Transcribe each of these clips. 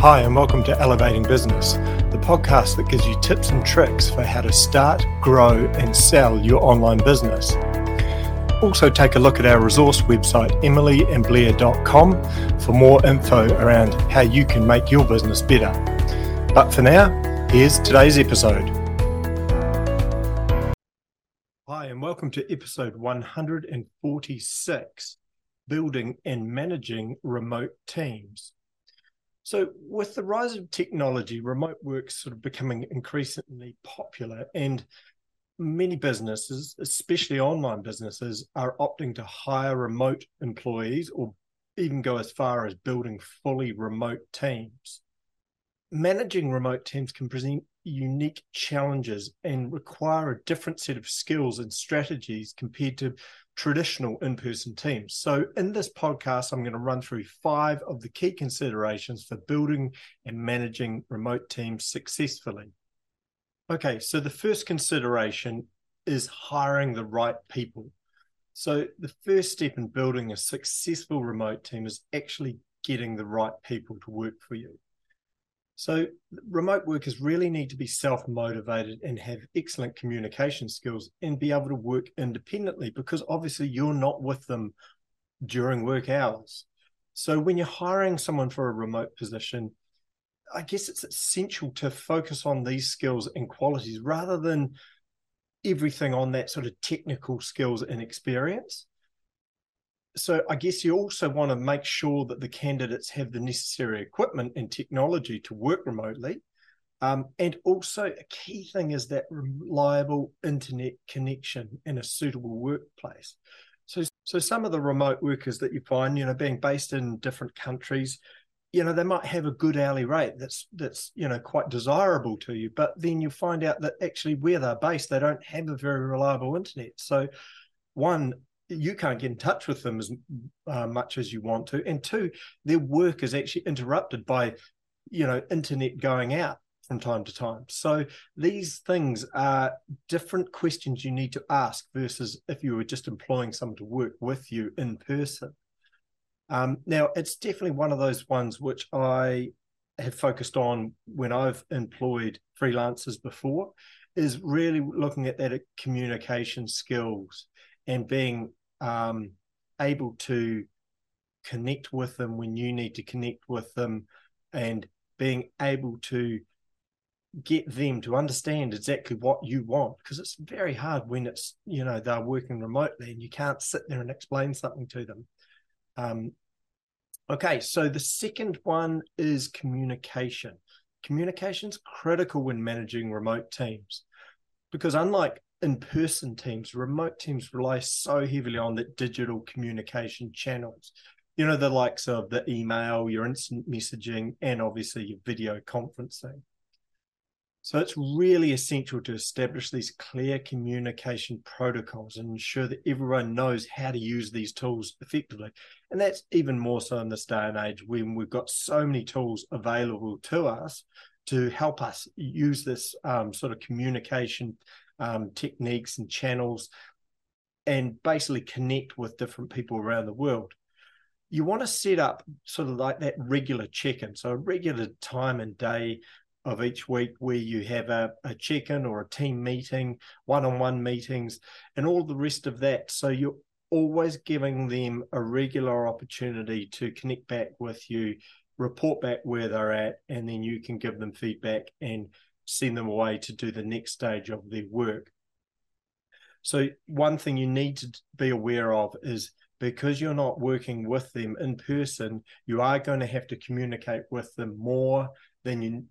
Hi, and welcome to Elevating Business, the podcast that gives you tips and tricks for how to start, grow, and sell your online business. Also, take a look at our resource website, emilyandblair.com, for more info around how you can make your business better. But for now, here's today's episode. Hi, and welcome to episode 146 Building and Managing Remote Teams. So, with the rise of technology, remote work sort of becoming increasingly popular, and many businesses, especially online businesses, are opting to hire remote employees or even go as far as building fully remote teams. Managing remote teams can present unique challenges and require a different set of skills and strategies compared to traditional in person teams. So, in this podcast, I'm going to run through five of the key considerations for building and managing remote teams successfully. Okay, so the first consideration is hiring the right people. So, the first step in building a successful remote team is actually getting the right people to work for you. So remote workers really need to be self-motivated and have excellent communication skills and be able to work independently because obviously you're not with them during work hours. So when you're hiring someone for a remote position, I guess it's essential to focus on these skills and qualities rather than everything on that sort of technical skills and experience so I guess you also want to make sure that the candidates have the necessary equipment and technology to work remotely. Um, and also, a key thing is that reliable internet connection in a suitable workplace. So, so some of the remote workers that you find, you know, being based in different countries, you know, they might have a good hourly rate that's that's you know quite desirable to you, but then you find out that actually where they're based, they don't have a very reliable internet. So, one you can't get in touch with them as uh, much as you want to. And two their work is actually interrupted by you know internet going out from time to time. So these things are different questions you need to ask versus if you were just employing someone to work with you in person. Um, now it's definitely one of those ones which i have focused on when i've employed freelancers before is really looking at that communication skills and being um, able to connect with them when you need to connect with them and being able to get them to understand exactly what you want because it's very hard when it's you know they're working remotely and you can't sit there and explain something to them. Um, okay so the second one is communication. Communication's critical when managing remote teams because unlike in-person teams remote teams rely so heavily on the digital communication channels you know the likes of the email your instant messaging and obviously your video conferencing so it's really essential to establish these clear communication protocols and ensure that everyone knows how to use these tools effectively. And that's even more so in this day and age when we've got so many tools available to us to help us use this um, sort of communication um, techniques and channels and basically connect with different people around the world. You want to set up sort of like that regular check in. So, a regular time and day of each week where you have a, a check in or a team meeting, one on one meetings, and all the rest of that. So, you're always giving them a regular opportunity to connect back with you, report back where they're at, and then you can give them feedback and send them away to do the next stage of their work. So, one thing you need to be aware of is because you're not working with them in person, you are going to have to communicate with them more than you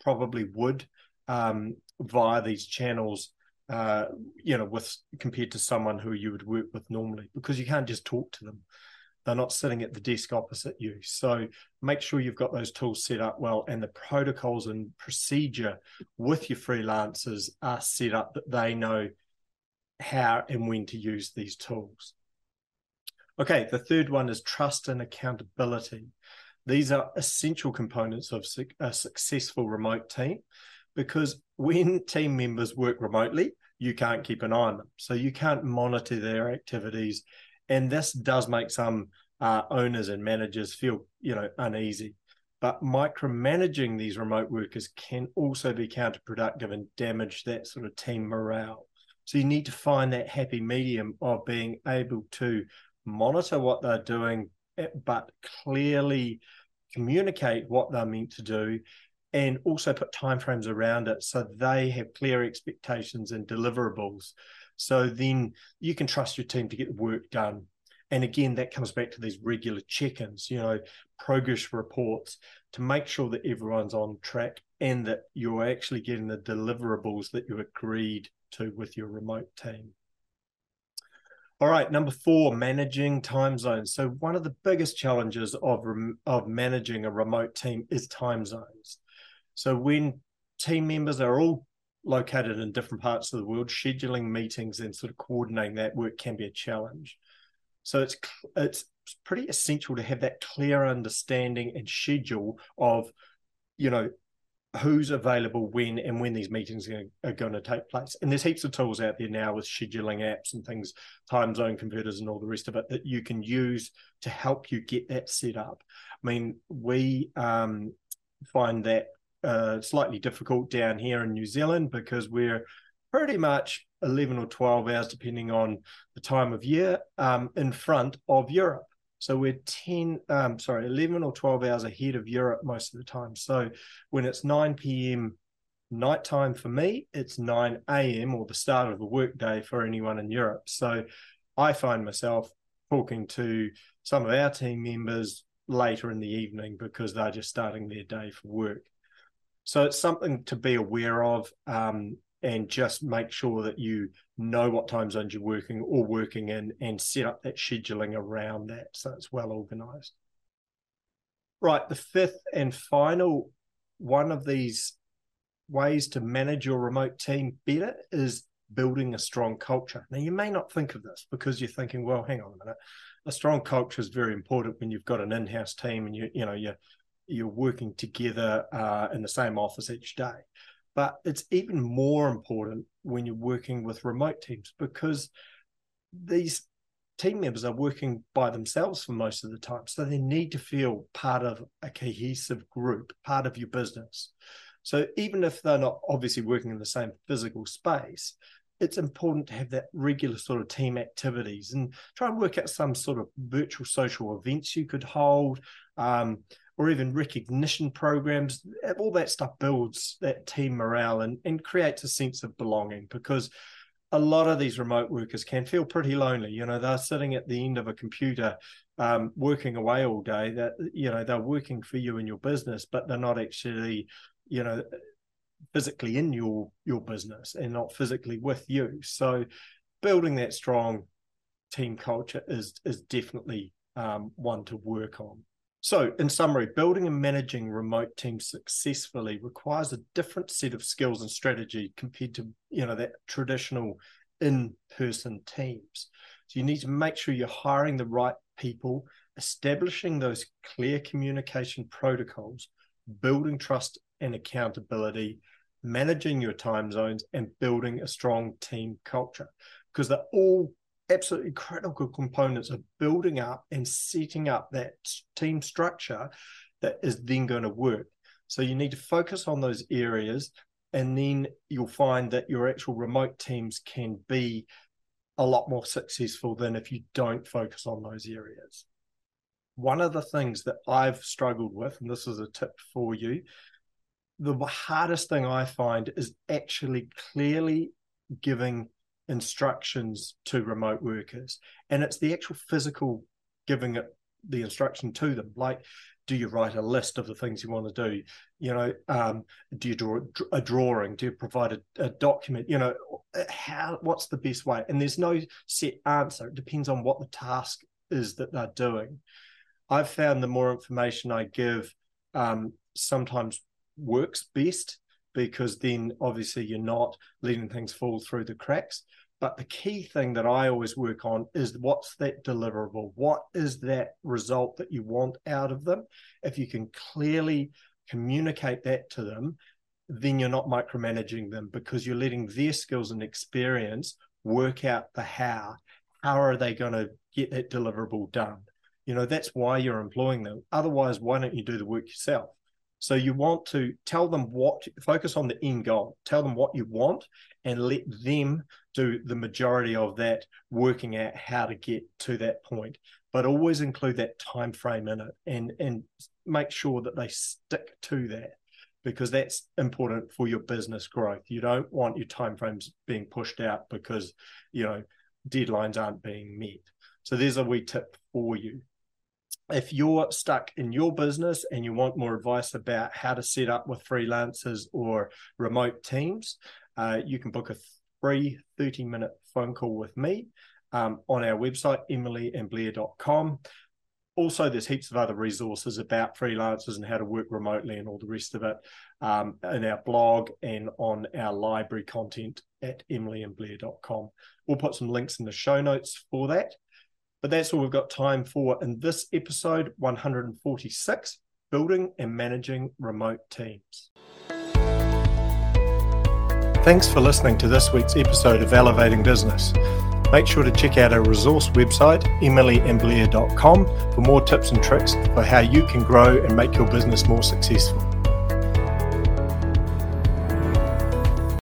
probably would um, via these channels. Uh, you know, with compared to someone who you would work with normally, because you can't just talk to them they're not sitting at the desk opposite you. So make sure you've got those tools set up well and the protocols and procedure with your freelancers are set up that they know how and when to use these tools. Okay, the third one is trust and accountability. These are essential components of a successful remote team because when team members work remotely, you can't keep an eye on them. So you can't monitor their activities and this does make some uh, owners and managers feel you know uneasy But micromanaging these remote workers can also be counterproductive and damage that sort of team morale. So you need to find that happy medium of being able to monitor what they're doing, eh, but clearly communicate what they're meant to do and also put timeframes around it so they have clear expectations and deliverables. So then you can trust your team to get the work done. And again, that comes back to these regular check ins, you know, progress reports to make sure that everyone's on track and that you're actually getting the deliverables that you agreed to with your remote team. All right, number four, managing time zones. So one of the biggest challenges of of managing a remote team is time zones. So when team members are all located in different parts of the world, scheduling meetings and sort of coordinating that work can be a challenge. So it's it's pretty essential to have that clear understanding and schedule of, you know, who's available when and when these meetings are, going to take place. And there's heaps of tools out there now with scheduling apps and things, time zone converters and all the rest of it that you can use to help you get that set up. I mean, we um, find that uh, slightly difficult down here in New Zealand because we're pretty much 11 or 12 hours, depending on the time of year, um, in front of Europe. So we're 10, um, sorry, 11 or 12 hours ahead of Europe most of the time. So when it's 9 p.m. nighttime for me, it's 9 a.m. or the start of the workday for anyone in Europe. So I find myself talking to some of our team members later in the evening because they're just starting their day for work. So it's something to be aware of. Um, and just make sure that you know what time zones you're working or working in and set up that scheduling around that so it's well organized. Right, the fifth and final one of these ways to manage your remote team better is building a strong culture. Now, you may not think of this because you're thinking, well, hang on a minute. A strong culture is very important when you've got an in-house team and you, you know, you're you're working together uh, in the same office each day. But it's even more important when you're working with remote teams because these team members are working by themselves for most of the time. So they need to feel part of a cohesive group, part of your business. So even if they're not obviously working in the same physical space, it's important to have that regular sort of team activities and try and work out some sort of virtual social events you could hold. Um, or even recognition programs, all that stuff builds that team morale and, and creates a sense of belonging because a lot of these remote workers can feel pretty lonely. You know, they're sitting at the end of a computer, um, working away all day. That you know, they're working for you in your business, but they're not actually, you know, physically in your your business and not physically with you. So, building that strong team culture is is definitely um, one to work on. So, in summary, building and managing remote teams successfully requires a different set of skills and strategy compared to you know that traditional in-person teams. So you need to make sure you're hiring the right people, establishing those clear communication protocols, building trust and accountability, managing your time zones, and building a strong team culture because they're all absolutely critical components of building up and setting up that team structure that is then going to work. So you need to focus on those areas, and then you'll find that your actual remote teams can be a lot more successful than if you don't focus on those areas. One of the things that I've struggled with, and this is a tip for you, the hardest thing I find is actually clearly giving instructions to remote workers. And it's the actual physical giving it the instruction to them like do you write a list of the things you want to do? You know um, do you draw a drawing? Do you provide a, a, document? You know how what's the best way? And there's no set answer. It depends on what the task is that they're doing. I've found the more information i give um, sometimes works best because then obviously you're not letting things fall through the cracks. But the key thing that I always work on is what's that deliverable? What is that result that you want out of them? If you can clearly communicate that to them, then you're not micromanaging them because you're letting their skills and experience work out the how. How are they going to get that deliverable done? You know, that's why you're employing them. Otherwise, why don't you do the work yourself? So you want to tell them what, focus on the end goal, tell them what you want, and let them do the majority of that, working out how to get to that point. But always include that time frame in it, and and make sure that they stick to that because that's important for your business growth. You don't want your timeframes being pushed out because you know deadlines aren't being met. So there's a wee tip for you. If you're stuck in your business and you want more advice about how to set up with freelancers or remote teams, uh, you can book a free 30 minute phone call with me um, on our website, emilyandblair.com also there's heaps of other resources about freelancers and how to work remotely and all the rest of it um, in our blog and on our library content at emilyandblair.com we'll put some links in the show notes for that but that's all we've got time for in this episode 146 building and managing remote teams thanks for listening to this week's episode of elevating business Make sure to check out our resource website, emilyandblair.com, for more tips and tricks for how you can grow and make your business more successful.